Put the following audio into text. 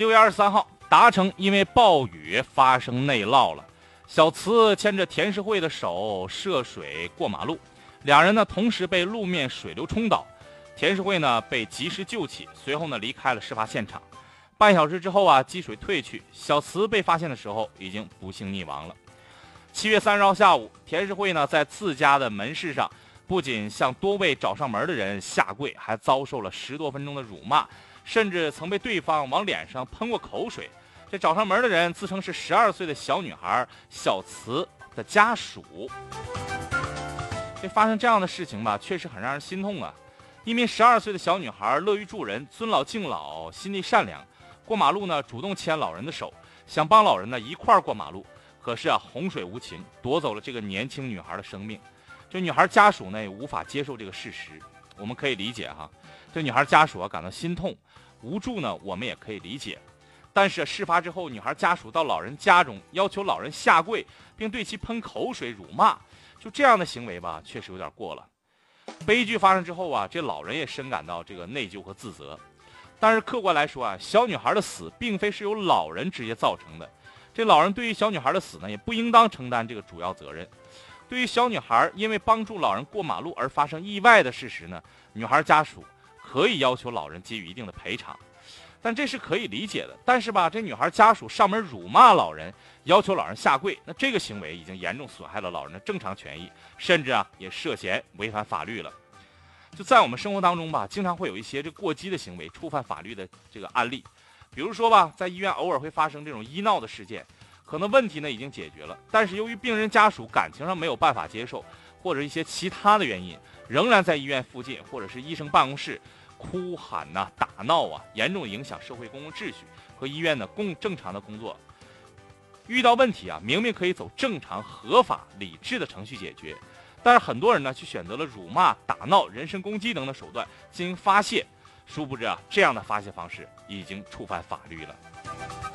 六月二十三号，达成因为暴雨发生内涝了，小慈牵着田世慧的手涉水过马路，两人呢同时被路面水流冲倒，田世慧呢被及时救起，随后呢离开了事发现场。半小时之后啊，积水退去，小慈被发现的时候已经不幸溺亡了。七月三十号下午，田世慧呢在自家的门市上，不仅向多位找上门的人下跪，还遭受了十多分钟的辱骂，甚至曾被对方往脸上喷过口水。这找上门的人自称是十二岁的小女孩小慈的家属。这发生这样的事情吧，确实很让人心痛啊！一名十二岁的小女孩乐于助人，尊老敬老，心地善良。过马路呢，主动牵老人的手，想帮老人呢一块儿过马路。可是啊，洪水无情，夺走了这个年轻女孩的生命。这女孩家属呢也无法接受这个事实。我们可以理解哈，这女孩家属啊感到心痛、无助呢，我们也可以理解。但是事发之后，女孩家属到老人家中要求老人下跪，并对其喷口水、辱骂，就这样的行为吧，确实有点过了。悲剧发生之后啊，这老人也深感到这个内疚和自责。但是客观来说啊，小女孩的死并非是由老人直接造成的，这老人对于小女孩的死呢，也不应当承担这个主要责任。对于小女孩因为帮助老人过马路而发生意外的事实呢，女孩家属可以要求老人给予一定的赔偿，但这是可以理解的。但是吧，这女孩家属上门辱骂老人，要求老人下跪，那这个行为已经严重损害了老人的正常权益，甚至啊也涉嫌违反法律了。就在我们生活当中吧，经常会有一些这过激的行为，触犯法律的这个案例。比如说吧，在医院偶尔会发生这种医闹的事件，可能问题呢已经解决了，但是由于病人家属感情上没有办法接受，或者一些其他的原因，仍然在医院附近或者是医生办公室哭喊呐、打闹啊，严重影响社会公共秩序和医院的公正常的工作。遇到问题啊，明明可以走正常、合法、理智的程序解决。但是很多人呢，却选择了辱骂、打闹、人身攻击等等手段进行发泄，殊不知啊，这样的发泄方式已经触犯法律了。